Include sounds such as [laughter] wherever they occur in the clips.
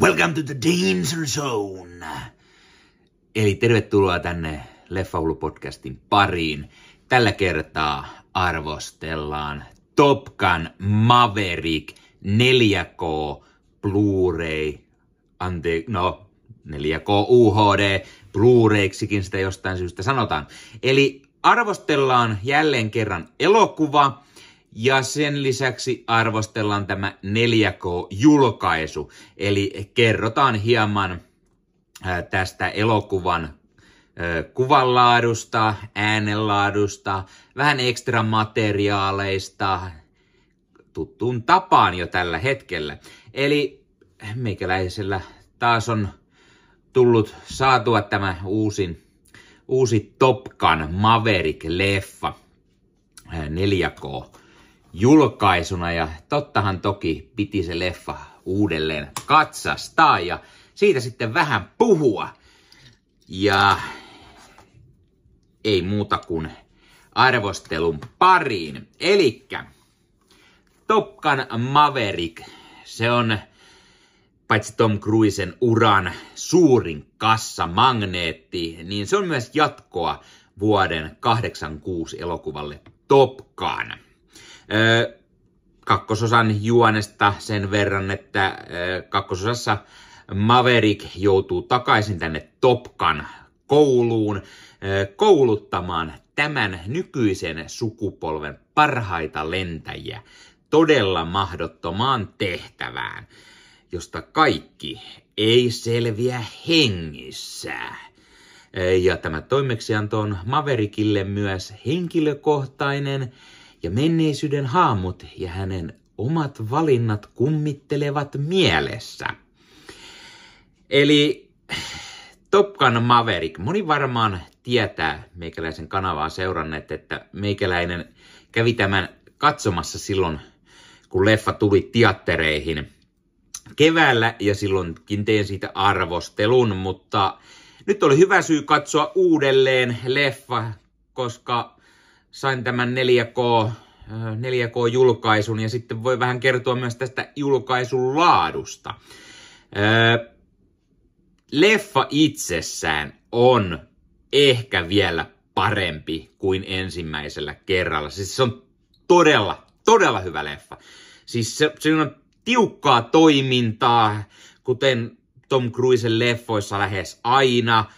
Welcome to the Danger Zone. Eli tervetuloa tänne Leffahullu podcastin pariin. Tällä kertaa arvostellaan Top Gun Maverick 4K Blu-ray, ante, no 4K UHD, Blu-rayksikin sitä jostain syystä sanotaan. Eli arvostellaan jälleen kerran elokuva, ja sen lisäksi arvostellaan tämä 4K-julkaisu, eli kerrotaan hieman tästä elokuvan kuvanlaadusta, äänenlaadusta, vähän ekstra materiaaleista, tuttuun tapaan jo tällä hetkellä. Eli meikäläisellä taas on tullut saatua tämä uusin, uusi Top Gun Maverick-leffa 4K julkaisuna ja tottahan toki piti se leffa uudelleen katsastaa ja siitä sitten vähän puhua. Ja ei muuta kuin arvostelun pariin. Elikkä Top Gun Maverick, se on paitsi Tom Cruisen uran suurin kassamagneetti, niin se on myös jatkoa vuoden 86 elokuvalle Top Gun. Kakkososan juonesta sen verran, että kakkososassa Maverick joutuu takaisin tänne Top Gun kouluun kouluttamaan tämän nykyisen sukupolven parhaita lentäjiä todella mahdottomaan tehtävään, josta kaikki ei selviä hengissä. Ja tämä toimeksianto on Maverickille myös henkilökohtainen ja menneisyyden haamut ja hänen omat valinnat kummittelevat mielessä. Eli Top Gun Maverick. Moni varmaan tietää meikäläisen kanavaa seuranneet, että meikäläinen kävi tämän katsomassa silloin, kun leffa tuli teattereihin keväällä ja silloinkin tein siitä arvostelun, mutta nyt oli hyvä syy katsoa uudelleen leffa, koska sain tämän 4K, 4K-julkaisun äh, ja sitten voi vähän kertoa myös tästä julkaisun laadusta. Äh, leffa itsessään on ehkä vielä parempi kuin ensimmäisellä kerralla. Siis se on todella, todella hyvä leffa. Siis se, se on tiukkaa toimintaa, kuten Tom Cruisen leffoissa lähes aina –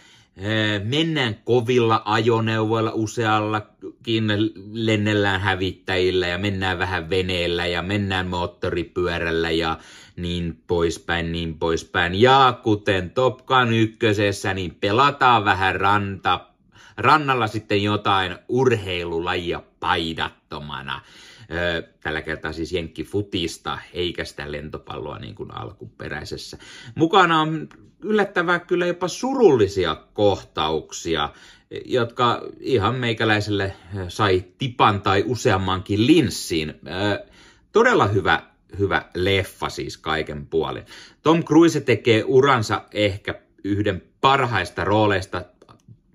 mennään kovilla ajoneuvoilla useallakin, lennellään hävittäjillä ja mennään vähän veneellä ja mennään moottoripyörällä ja niin poispäin, niin poispäin. Ja kuten Top Gun ykkösessä, niin pelataan vähän ranta, rannalla sitten jotain urheilulajia paidattomana. Tällä kertaa siis jenkkifutista, eikä sitä lentopalloa niin kuin alkuperäisessä. Mukana on yllättävää kyllä jopa surullisia kohtauksia, jotka ihan meikäläiselle sai tipan tai useammankin linssiin. Todella hyvä, hyvä leffa siis kaiken puolin. Tom Cruise tekee uransa ehkä yhden parhaista rooleista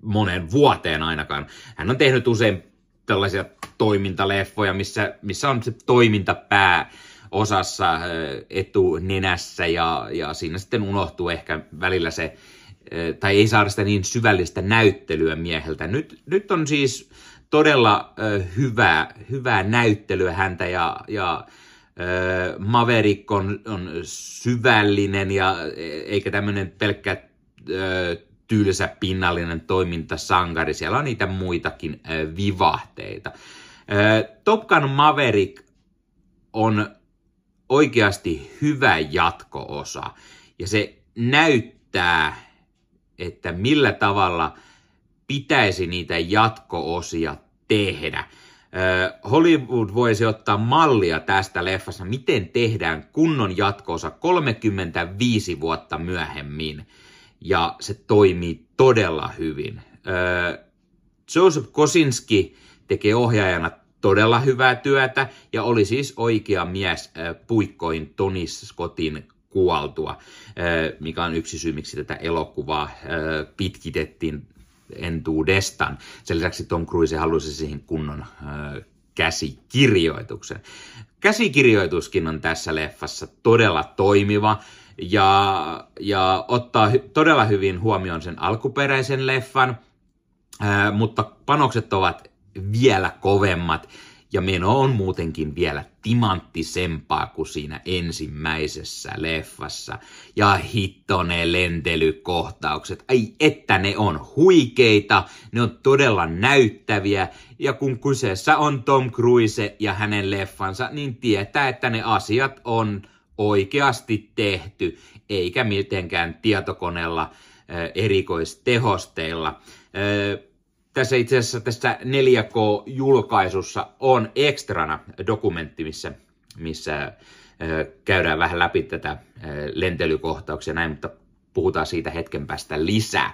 monen vuoteen ainakaan. Hän on tehnyt usein tällaisia toimintaleffoja, missä, missä on se toimintapää osassa etunenässä ja, ja siinä sitten unohtuu ehkä välillä se, tai ei saada sitä niin syvällistä näyttelyä mieheltä. Nyt, nyt on siis todella hyvää, hyvää näyttelyä häntä ja, ja Maverick on, on syvällinen ja eikä tämmöinen pelkkä tylsä pinnallinen toiminta sankari. Siellä on niitä muitakin vivahteita. Top Gun Maverick on oikeasti hyvä jatko-osa. Ja se näyttää, että millä tavalla pitäisi niitä jatko-osia tehdä. Hollywood voisi ottaa mallia tästä leffassa, miten tehdään kunnon jatkoosa 35 vuotta myöhemmin. Ja se toimii todella hyvin. Joseph Kosinski tekee ohjaajana todella hyvää työtä ja oli siis oikea mies puikkoin Tony Scottin kuoltua, mikä on yksi syy, miksi tätä elokuvaa pitkitettiin entuudestaan. Sen lisäksi Tom Cruise halusi siihen kunnon käsikirjoituksen. Käsikirjoituskin on tässä leffassa todella toimiva ja, ja ottaa hy- todella hyvin huomioon sen alkuperäisen leffan, ää, mutta panokset ovat vielä kovemmat ja meno on muutenkin vielä timanttisempaa kuin siinä ensimmäisessä leffassa. Ja hittoneen lentelykohtaukset, ai että ne on huikeita, ne on todella näyttäviä. Ja kun kyseessä on Tom Cruise ja hänen leffansa, niin tietää, että ne asiat on oikeasti tehty, eikä mitenkään tietokoneella erikoistehosteilla tässä itse asiassa tässä 4K-julkaisussa on ekstrana dokumentti, missä, missä käydään vähän läpi tätä lentelykohtauksia näin, mutta puhutaan siitä hetken päästä lisää.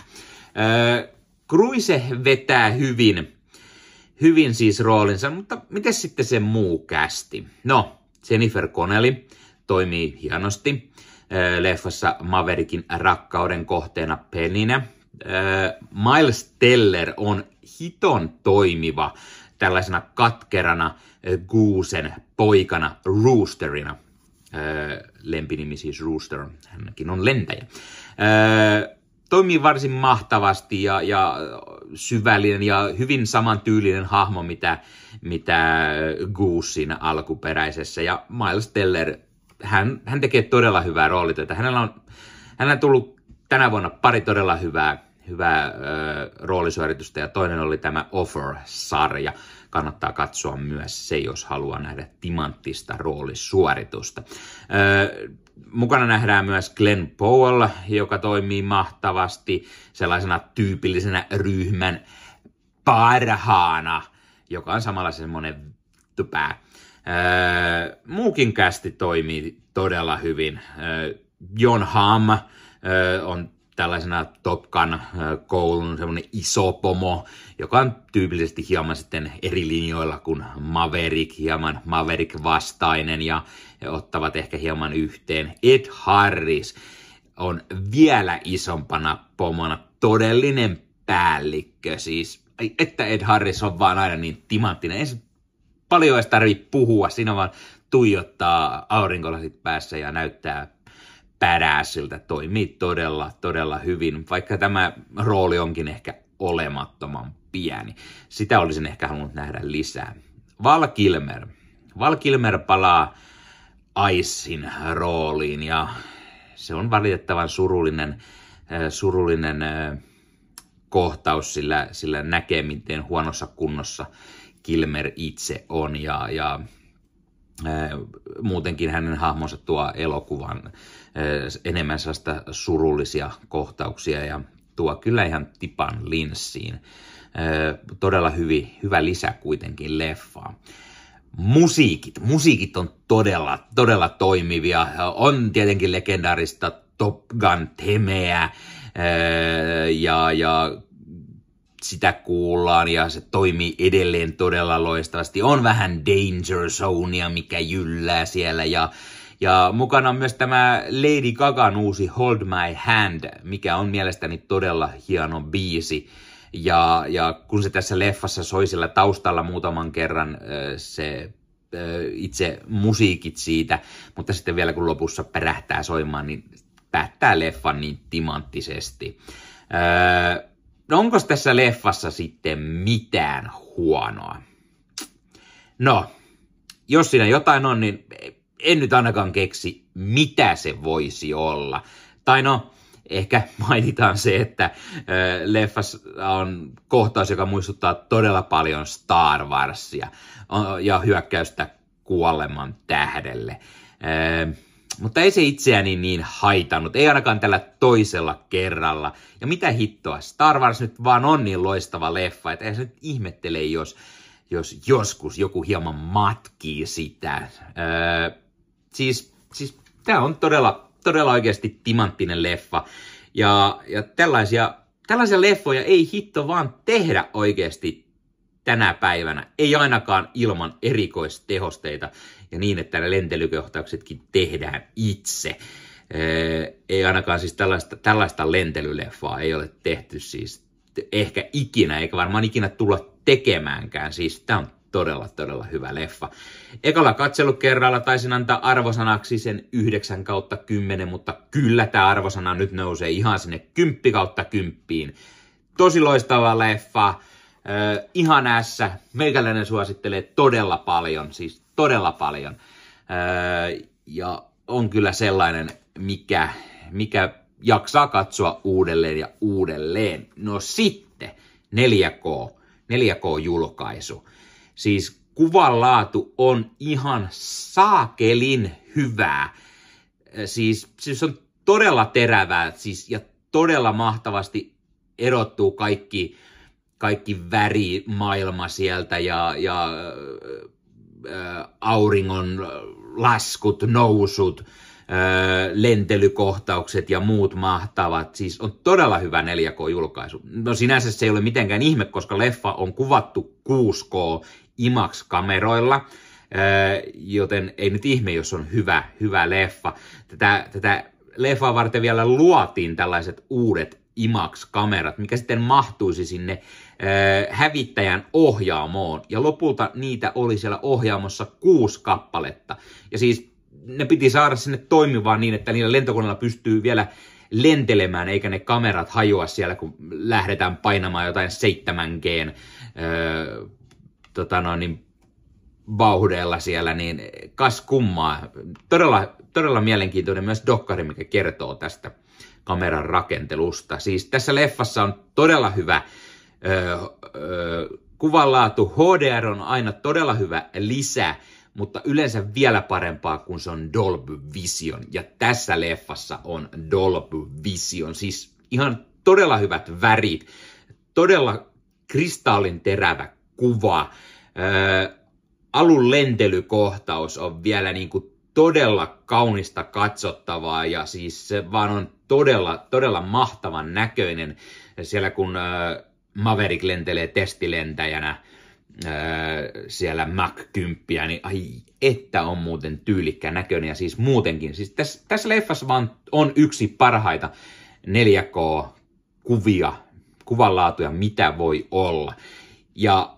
Cruise vetää hyvin, hyvin siis roolinsa, mutta miten sitten se muu kästi? No, Jennifer Connelly toimii hienosti leffassa Maverickin rakkauden kohteena Peninä. Miles Teller on hiton toimiva tällaisena katkerana Goosen poikana Roosterina. Lempinimi siis Rooster, hänkin on lentäjä. Toimii varsin mahtavasti ja, ja syvällinen ja hyvin samantyylinen hahmo, mitä, mitä Goosin alkuperäisessä. Ja Miles Teller, hän, hän tekee todella hyvää roolityötä. Hänellä on, hänellä on tullut tänä vuonna pari todella hyvää hyvää ö, roolisuoritusta ja toinen oli tämä Offer-sarja. Kannattaa katsoa myös se, jos haluaa nähdä timanttista roolisuoritusta. Ö, mukana nähdään myös Glenn Powell, joka toimii mahtavasti sellaisena tyypillisenä ryhmän parhaana, joka on samalla semmoinen tupää. Öö, muukin kästi toimii todella hyvin. Öö, John Hamm öö, on tällaisena Top Gun koulun semmoinen iso pomo, joka on tyypillisesti hieman sitten eri linjoilla kuin Maverick, hieman Maverick-vastainen ja he ottavat ehkä hieman yhteen. Ed Harris on vielä isompana pomona todellinen päällikkö, siis että Ed Harris on vaan aina niin timanttinen. Ei paljon edes tarvitse puhua, siinä vaan tuijottaa aurinkolasit päässä ja näyttää badassyltä, toimii todella, todella hyvin, vaikka tämä rooli onkin ehkä olemattoman pieni. Sitä olisin ehkä halunnut nähdä lisää. Val Kilmer. Val Kilmer palaa Icein rooliin ja se on valitettavan surullinen, surullinen kohtaus, sillä, sillä näkee, miten huonossa kunnossa Kilmer itse on ja, ja muutenkin hänen hahmonsa tuo elokuvan enemmän sellaista surullisia kohtauksia ja tuo kyllä ihan tipan linssiin. Todella hyvin, hyvä lisä kuitenkin leffaan. Musiikit. Musiikit on todella, todella toimivia. On tietenkin legendaarista Top Gun temeä ja, ja sitä kuullaan ja se toimii edelleen todella loistavasti. On vähän Danger Zonea, mikä jyllää siellä ja, ja mukana on myös tämä Lady Gagan uusi Hold My Hand, mikä on mielestäni todella hieno biisi. Ja, ja kun se tässä leffassa soi sillä taustalla muutaman kerran se itse musiikit siitä, mutta sitten vielä kun lopussa perähtää soimaan, niin päättää leffan niin timanttisesti. No onko tässä leffassa sitten mitään huonoa? No, jos siinä jotain on, niin en nyt ainakaan keksi, mitä se voisi olla. Tai no, ehkä [laughs] mainitaan se, että leffassa on kohtaus, joka muistuttaa todella paljon Star Warsia ja hyökkäystä kuoleman tähdelle. Mutta ei se itseäni niin haitannut, ei ainakaan tällä toisella kerralla. Ja mitä hittoa, Star Wars nyt vaan on niin loistava leffa, että ei se nyt ihmettele, jos, jos joskus joku hieman matkii sitä. Öö, siis siis tämä on todella, todella oikeasti timanttinen leffa. Ja, ja tällaisia, tällaisia leffoja ei hitto vaan tehdä oikeasti tänä päivänä. Ei ainakaan ilman erikoistehosteita ja niin, että ne lentelykohtauksetkin tehdään itse. Ei ainakaan siis tällaista, tällaista lentelyleffaa ei ole tehty siis ehkä ikinä, eikä varmaan ikinä tulla tekemäänkään. Siis tämä on todella, todella hyvä leffa. Ekalla katselukerralla taisin antaa arvosanaksi sen 9 kautta 10, mutta kyllä tämä arvosana nyt nousee ihan sinne 10 kautta 10. Tosi loistava leffa, äh, ihan ässä, meikäläinen suosittelee todella paljon, siis todella paljon. Äh, ja on kyllä sellainen, mikä, mikä jaksaa katsoa uudelleen ja uudelleen. No sitten 4K, 4K-julkaisu. Siis kuvan laatu on ihan saakelin hyvää. Siis, siis on todella terävää siis, ja todella mahtavasti erottuu kaikki, kaikki värimaailma sieltä ja, ja ä, auringon laskut, nousut, lentelykohtaukset ja muut mahtavat. Siis on todella hyvä 4K-julkaisu. No sinänsä se ei ole mitenkään ihme, koska leffa on kuvattu 6K IMAX-kameroilla, joten ei nyt ihme, jos on hyvä, hyvä leffa. Tätä, tätä leffaa varten vielä luotiin tällaiset uudet IMAX-kamerat, mikä sitten mahtuisi sinne hävittäjän ohjaamoon. Ja lopulta niitä oli siellä ohjaamossa kuusi kappaletta. Ja siis ne piti saada sinne toimimaan niin, että niillä lentokoneilla pystyy vielä lentelemään, eikä ne kamerat hajoa siellä, kun lähdetään painamaan jotain 7G öö, tota no, niin, vauhdeella siellä, niin kas kummaa. Todella, todella mielenkiintoinen myös dokkari, mikä kertoo tästä kameran rakentelusta. Siis tässä leffassa on todella hyvä öö, öö, kuvanlaatu. HDR on aina todella hyvä lisä mutta yleensä vielä parempaa, kun se on Dolby Vision. Ja tässä leffassa on Dolby Vision, siis ihan todella hyvät värit, todella kristallin terävä kuva. Ää, alun lentelykohtaus on vielä niin kuin todella kaunista katsottavaa ja siis se vaan on todella, todella mahtavan näköinen siellä kun ää, Maverick lentelee testilentäjänä siellä Mac 10, niin ai että on muuten tyylikkään näköinen ja siis muutenkin. Siis tässä, tässä leffassa vaan on yksi parhaita 4K-kuvia, kuvanlaatuja, mitä voi olla. Ja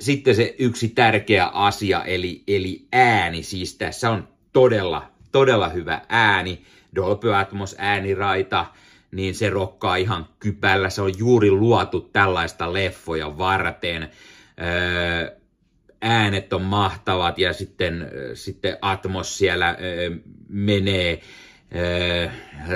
sitten se yksi tärkeä asia, eli, eli ääni. Siis tässä on todella, todella hyvä ääni. Dolby Atmos ääniraita, niin se rokkaa ihan kypällä. Se on juuri luotu tällaista leffoja varten äänet on mahtavat ja sitten, sitten Atmos siellä menee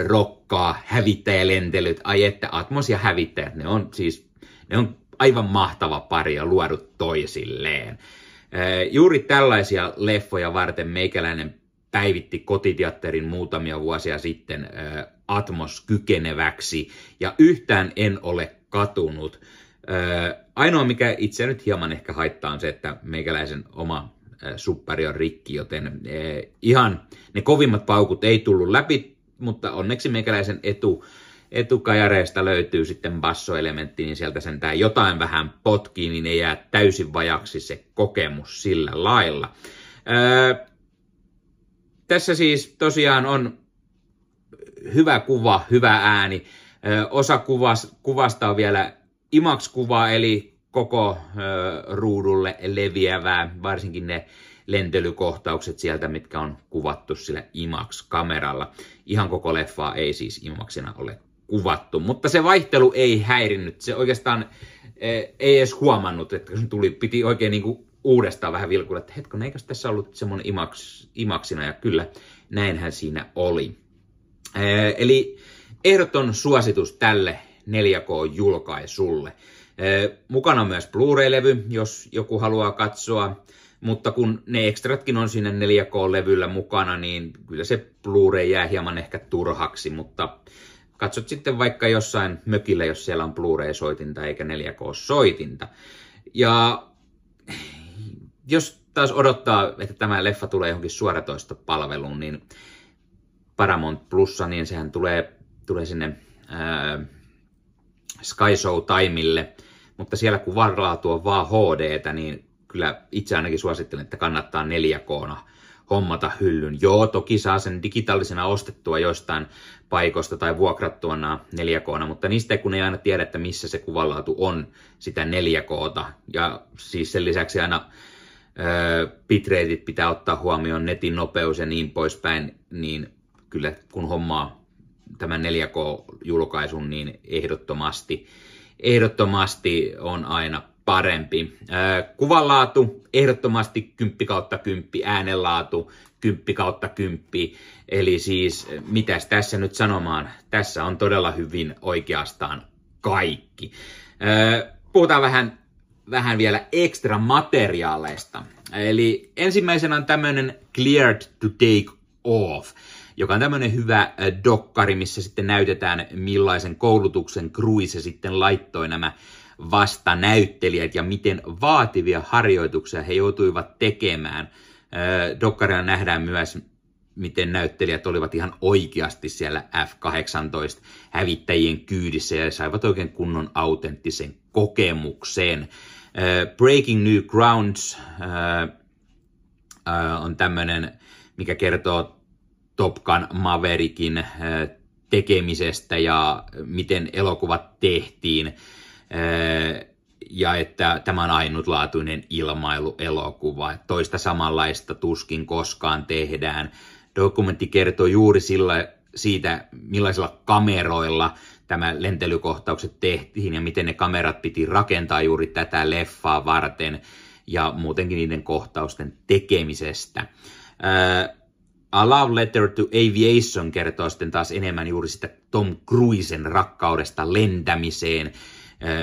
rokkaa, hävittäjälentelyt, ai että Atmos ja hävittäjät, ne on siis, ne on aivan mahtava pari ja luodut toisilleen. Juuri tällaisia leffoja varten meikäläinen päivitti kotiteatterin muutamia vuosia sitten Atmos kykeneväksi ja yhtään en ole katunut ainoa, mikä itse nyt hieman ehkä haittaa, on se, että meikäläisen oma suppari on rikki, joten ihan ne kovimmat paukut ei tullut läpi, mutta onneksi meikäläisen etu, etukajareesta löytyy sitten bassoelementti, niin sieltä sentään jotain vähän potkii, niin ei jää täysin vajaksi se kokemus sillä lailla. Ää, tässä siis tosiaan on hyvä kuva, hyvä ääni. Osa kuvas, kuvasta on vielä IMAX-kuva, eli koko ö, ruudulle leviävää, varsinkin ne lentelykohtaukset sieltä, mitkä on kuvattu sillä IMAX-kameralla. Ihan koko leffaa ei siis IMAXina ole kuvattu, mutta se vaihtelu ei häirinnyt. Se oikeastaan ei edes huomannut, että se tuli, piti oikein niin kuin uudestaan vähän vilkuilla, että hetkon, eikö tässä ollut semmoinen IMAX, IMAXina, ja kyllä näinhän siinä oli. E, eli ehdoton suositus tälle 4K-julkaisulle. Mukana on myös Blu-ray-levy, jos joku haluaa katsoa, mutta kun ne ekstratkin on siinä 4K-levyllä mukana, niin kyllä se Blu-ray jää hieman ehkä turhaksi, mutta katsot sitten vaikka jossain mökillä, jos siellä on Blu-ray-soitinta eikä 4K-soitinta. Ja jos taas odottaa, että tämä leffa tulee johonkin suoratoistopalveluun, niin Paramount Plussa, niin sehän tulee, tulee sinne ää, Sky Show Timeille, mutta siellä kun varlaatu on vaan hd niin kyllä itse ainakin suosittelen, että kannattaa 4K hommata hyllyn. Joo, toki saa sen digitaalisena ostettua jostain paikoista tai vuokrattua 4 k mutta niistä kun ei aina tiedä, että missä se kuvanlaatu on sitä 4 k Ja siis sen lisäksi aina bitrateit pitää ottaa huomioon, netin nopeus ja niin poispäin, niin kyllä kun hommaa tämän 4K-julkaisun, niin ehdottomasti, ehdottomasti on aina parempi. Kuvanlaatu ehdottomasti 10 kautta 10, äänenlaatu 10 kautta 10, eli siis mitäs tässä nyt sanomaan, tässä on todella hyvin oikeastaan kaikki. Puhutaan vähän, vähän vielä ekstra materiaaleista. Eli ensimmäisenä on tämmöinen Cleared to Take Off joka on tämmöinen hyvä dokkari, missä sitten näytetään millaisen koulutuksen Cruise sitten laittoi nämä vastanäyttelijät ja miten vaativia harjoituksia he joutuivat tekemään. Dokkarina nähdään myös, miten näyttelijät olivat ihan oikeasti siellä F-18 hävittäjien kyydissä ja saivat oikein kunnon autenttisen kokemuksen. Äh, Breaking New Grounds on tämmöinen, mikä kertoo Top Gun Maverickin äh, tekemisestä ja miten elokuvat tehtiin. Äh, ja että tämä on ainutlaatuinen ilmailuelokuva. Toista samanlaista tuskin koskaan tehdään. Dokumentti kertoo juuri sillä, siitä, millaisilla kameroilla tämä lentelykohtaukset tehtiin ja miten ne kamerat piti rakentaa juuri tätä leffaa varten ja muutenkin niiden kohtausten tekemisestä. Äh, A Love Letter to Aviation kertoo sitten taas enemmän juuri sitä Tom Cruisen rakkaudesta lentämiseen,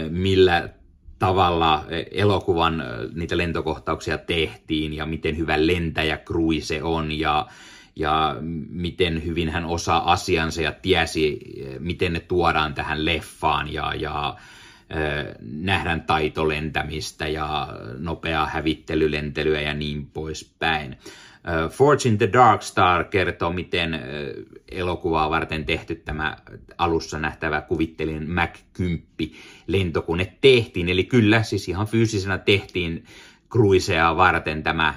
millä tavalla elokuvan niitä lentokohtauksia tehtiin ja miten hyvä lentäjä Cruise on ja, ja miten hyvin hän osaa asiansa ja tiesi, miten ne tuodaan tähän leffaan ja, ja nähdään taitolentämistä ja nopeaa hävittelylentelyä ja niin poispäin. Forge in the Dark Star kertoo, miten elokuvaa varten tehty tämä alussa nähtävä kuvittelin Mac 10 lentokone tehtiin. Eli kyllä, siis ihan fyysisenä tehtiin Cruisea varten tämä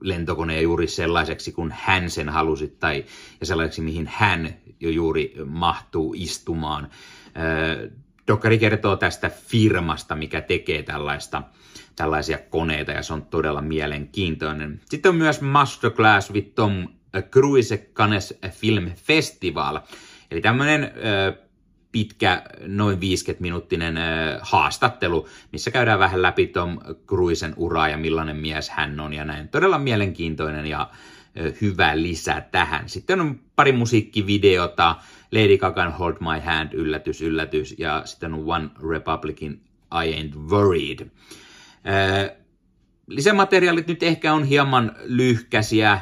lentokone juuri sellaiseksi kuin hän sen halusi tai ja sellaiseksi mihin hän jo juuri mahtuu istumaan. Dokkari kertoo tästä firmasta, mikä tekee tällaista tällaisia koneita ja se on todella mielenkiintoinen. Sitten on myös Masterclass with Tom Cruise Cannes Film Festival, eli tämmöinen pitkä, noin 50-minuuttinen haastattelu, missä käydään vähän läpi Tom Cruisen uraa ja millainen mies hän on ja näin. Todella mielenkiintoinen ja hyvä lisä tähän. Sitten on pari musiikkivideota, Lady Gagan Hold My Hand, yllätys, yllätys, ja sitten on One Republican I Ain't Worried. Lisämateriaalit nyt ehkä on hieman lyhkäisiä,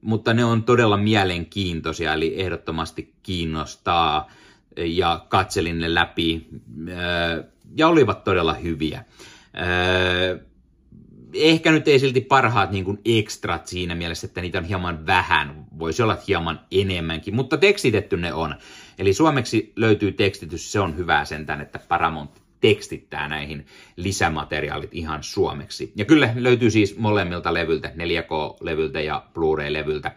mutta ne on todella mielenkiintoisia, eli ehdottomasti kiinnostaa ja katselin ne läpi ja olivat todella hyviä. Ehkä nyt ei silti parhaat niin kuin ekstrat siinä mielessä, että niitä on hieman vähän, voisi olla hieman enemmänkin, mutta tekstitetty ne on. Eli suomeksi löytyy tekstitys, se on hyvä sentään, että Paramount tekstittää näihin lisämateriaalit ihan suomeksi. Ja kyllä löytyy siis molemmilta levyltä, 4K-levyltä ja Blu-ray-levyltä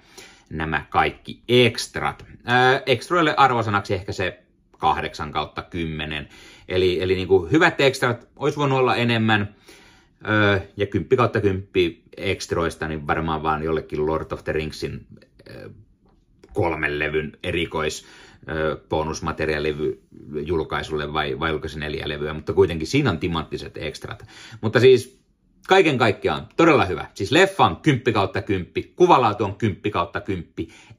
nämä kaikki ekstrat. Ää, ekstroille arvosanaksi ehkä se 8 kautta 10. Eli, eli niin kuin hyvät ekstrat olisi voinut olla enemmän, öö, ja 10 kautta 10 ekstroista, niin varmaan vaan jollekin Lord of the Ringsin öö, kolmen levyn erikois bonusmateriaalilevy julkaisulle vai, vai oliko se neljä levyä, mutta kuitenkin siinä on timanttiset ekstrat. Mutta siis kaiken kaikkiaan todella hyvä. Siis leffa on 10 kautta 10, kuvalaatu on 10 kautta 10,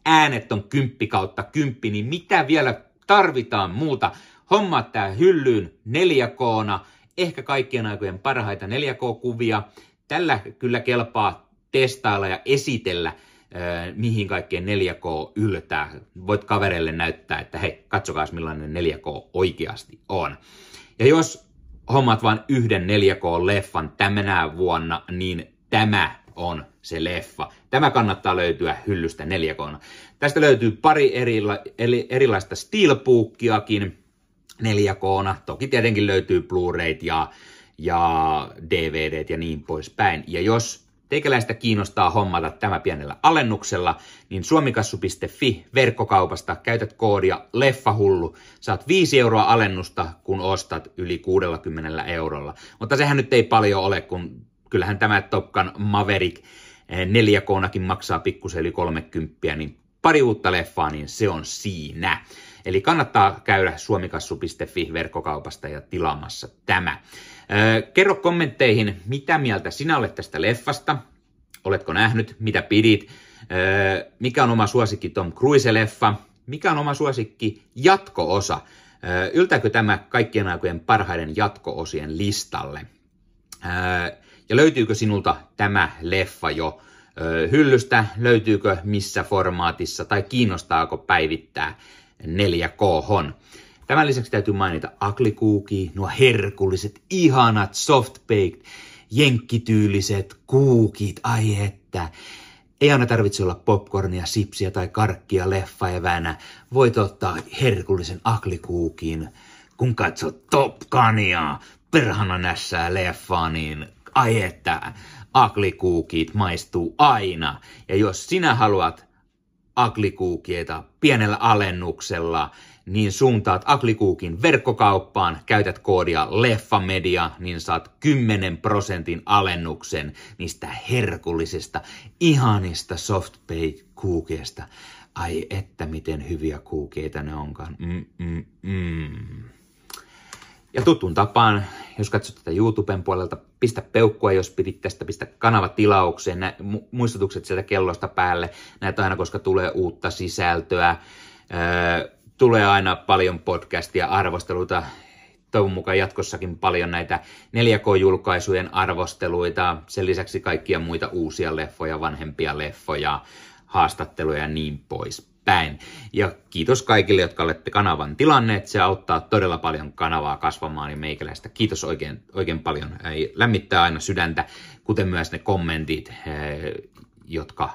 äänet on 10 kautta 10, niin mitä vielä tarvitaan muuta? Homma tää hyllyyn 4 k ehkä kaikkien aikojen parhaita 4K-kuvia. Tällä kyllä kelpaa testailla ja esitellä mihin kaikkeen 4K yltää. Voit kavereille näyttää, että hei, katsokaa millainen 4K oikeasti on. Ja jos hommat vain yhden 4K-leffan tämänä vuonna, niin tämä on se leffa. Tämä kannattaa löytyä hyllystä 4K. Tästä löytyy pari erila, erilaista steelbookiakin 4K. Toki tietenkin löytyy Blu-rayt ja, ja DVDt ja niin poispäin. Ja jos teikäläistä kiinnostaa hommata tämä pienellä alennuksella, niin suomikassu.fi verkkokaupasta käytät koodia leffahullu. Saat 5 euroa alennusta, kun ostat yli 60 eurolla. Mutta sehän nyt ei paljon ole, kun kyllähän tämä Top Gun Maverick 4 k maksaa pikkusen yli 30, niin pari uutta leffaa, niin se on siinä. Eli kannattaa käydä suomikassu.fi verkkokaupasta ja tilaamassa tämä. Kerro kommentteihin, mitä mieltä sinä olet tästä leffasta. Oletko nähnyt, mitä pidit? Mikä on oma suosikki Tom Cruise-leffa? Mikä on oma suosikki jatko-osa? Yltääkö tämä kaikkien aikojen parhaiden jatko-osien listalle? Ja löytyykö sinulta tämä leffa jo hyllystä? Löytyykö missä formaatissa tai kiinnostaako päivittää 4K? Tämän lisäksi täytyy mainita aklikuuki, nuo herkulliset, ihanat soft baked, jenkkityyliset kuukit, ai että. Ei aina tarvitse olla popcornia, sipsiä tai karkkia leffa evänä. Voit ottaa herkullisen aklikuukin. Kun katsot Top Gunia, perhana nässää leffaa, niin ai että aklikuukit maistuu aina. Ja jos sinä haluat aklikuukieita pienellä alennuksella, niin suuntaat Aklikuukin verkkokauppaan, käytät koodia LEFFAMEDIA, niin saat 10 prosentin alennuksen niistä herkullisista, ihanista softbake kuukeista. Ai että miten hyviä kuukeita ne onkaan. Mm, mm, mm. Ja tuttuun tapaan, jos katsot tätä YouTuben puolelta, pistä peukkua, jos pidit tästä, pistä kanava tilaukseen, nä, muistutukset sieltä kellosta päälle, näitä aina, koska tulee uutta sisältöä. Öö, tulee aina paljon podcastia, arvosteluita, toivon mukaan jatkossakin paljon näitä 4K-julkaisujen arvosteluita, sen lisäksi kaikkia muita uusia leffoja, vanhempia leffoja, haastatteluja ja niin poispäin. Ja kiitos kaikille, jotka olette kanavan tilanneet, se auttaa todella paljon kanavaa kasvamaan ja meikäläistä. Kiitos oikein, oikein paljon, lämmittää aina sydäntä, kuten myös ne kommentit, eh, jotka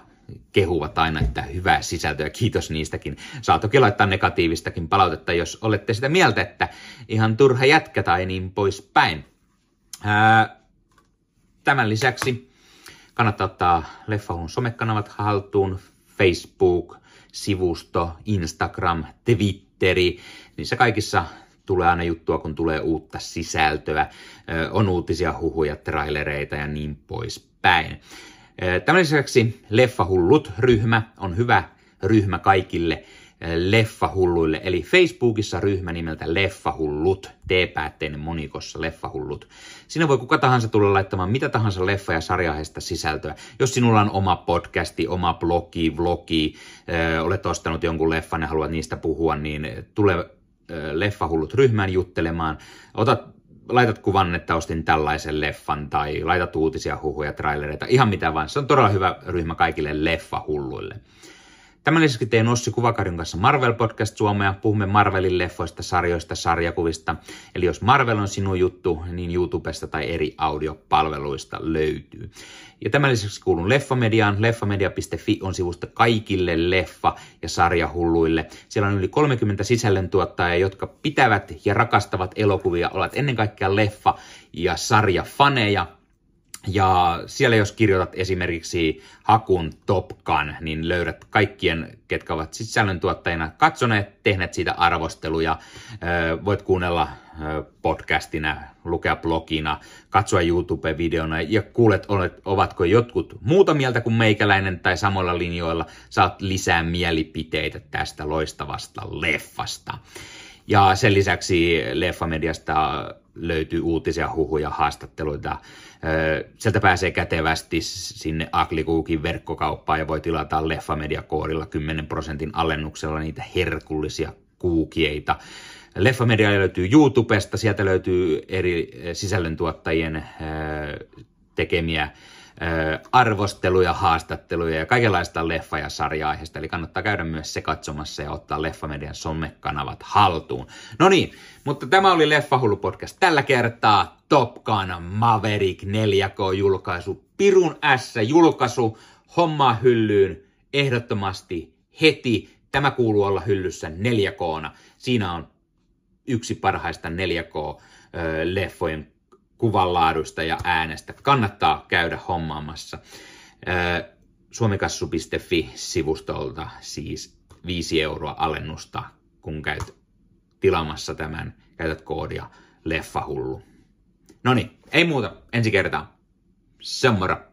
kehuvat aina, että hyvää sisältöä, kiitos niistäkin. Saa toki laittaa negatiivistakin palautetta, jos olette sitä mieltä, että ihan turha jätkä tai niin poispäin. tämän lisäksi kannattaa ottaa Leffahun somekanavat haltuun, Facebook, sivusto, Instagram, Twitteri, niissä kaikissa tulee aina juttua, kun tulee uutta sisältöä, on uutisia, huhuja, trailereita ja niin poispäin. Tämän lisäksi Leffahullut-ryhmä on hyvä ryhmä kaikille leffahulluille, eli Facebookissa ryhmä nimeltä Leffahullut, T-päätteinen monikossa Leffahullut. Siinä voi kuka tahansa tulla laittamaan mitä tahansa leffa- ja sarjaheista sisältöä. Jos sinulla on oma podcasti, oma blogi, vlogi, äh, olet ostanut jonkun leffan ja haluat niistä puhua, niin tule Leffahullut ryhmään juttelemaan. Otat laitat kuvan, että ostin tällaisen leffan, tai laitat uutisia, huhuja, trailereita, ihan mitä vaan. Se on todella hyvä ryhmä kaikille leffahulluille. Tämän lisäksi teen Ossi Kuvakarjun kanssa Marvel Podcast Suomea. Puhumme Marvelin leffoista, sarjoista, sarjakuvista. Eli jos Marvel on sinun juttu, niin YouTubesta tai eri audiopalveluista löytyy. Ja tämän lisäksi kuulun Leffamediaan. Leffamedia.fi on sivusta kaikille leffa- ja sarjahulluille. Siellä on yli 30 sisällöntuottajia, jotka pitävät ja rakastavat elokuvia, ovat ennen kaikkea leffa- ja sarjafaneja ja siellä jos kirjoitat esimerkiksi hakun Top Gun, niin löydät kaikkien, ketkä ovat sisällöntuottajina katsoneet, tehneet siitä arvosteluja. Voit kuunnella podcastina, lukea blogina, katsoa YouTube-videona ja kuulet, ovatko jotkut muuta mieltä kuin meikäläinen tai samoilla linjoilla. Saat lisää mielipiteitä tästä loistavasta leffasta. Ja sen lisäksi Leffamediasta löytyy uutisia, huhuja, haastatteluita. Sieltä pääsee kätevästi sinne Aklikuukin verkkokauppaan ja voi tilata Leffamedia-koodilla 10 prosentin alennuksella niitä herkullisia kuukieita. Leffamedia löytyy YouTubesta, sieltä löytyy eri sisällöntuottajien tekemiä arvosteluja, haastatteluja ja kaikenlaista leffa- ja sarja-aiheesta. Eli kannattaa käydä myös se katsomassa ja ottaa Leffamedian somekanavat haltuun. No niin, mutta tämä oli Leffahullu podcast tällä kertaa. Top Gun Maverick 4K-julkaisu. Pirun S-julkaisu. Homma hyllyyn ehdottomasti heti. Tämä kuuluu olla hyllyssä 4K. Siinä on yksi parhaista 4K-leffojen kuvanlaadusta ja äänestä. Kannattaa käydä hommaamassa. Suomikassu.fi-sivustolta siis 5 euroa alennusta, kun käyt tilaamassa tämän, käytät koodia leffahullu. No niin, ei muuta, ensi kertaa. Semmora!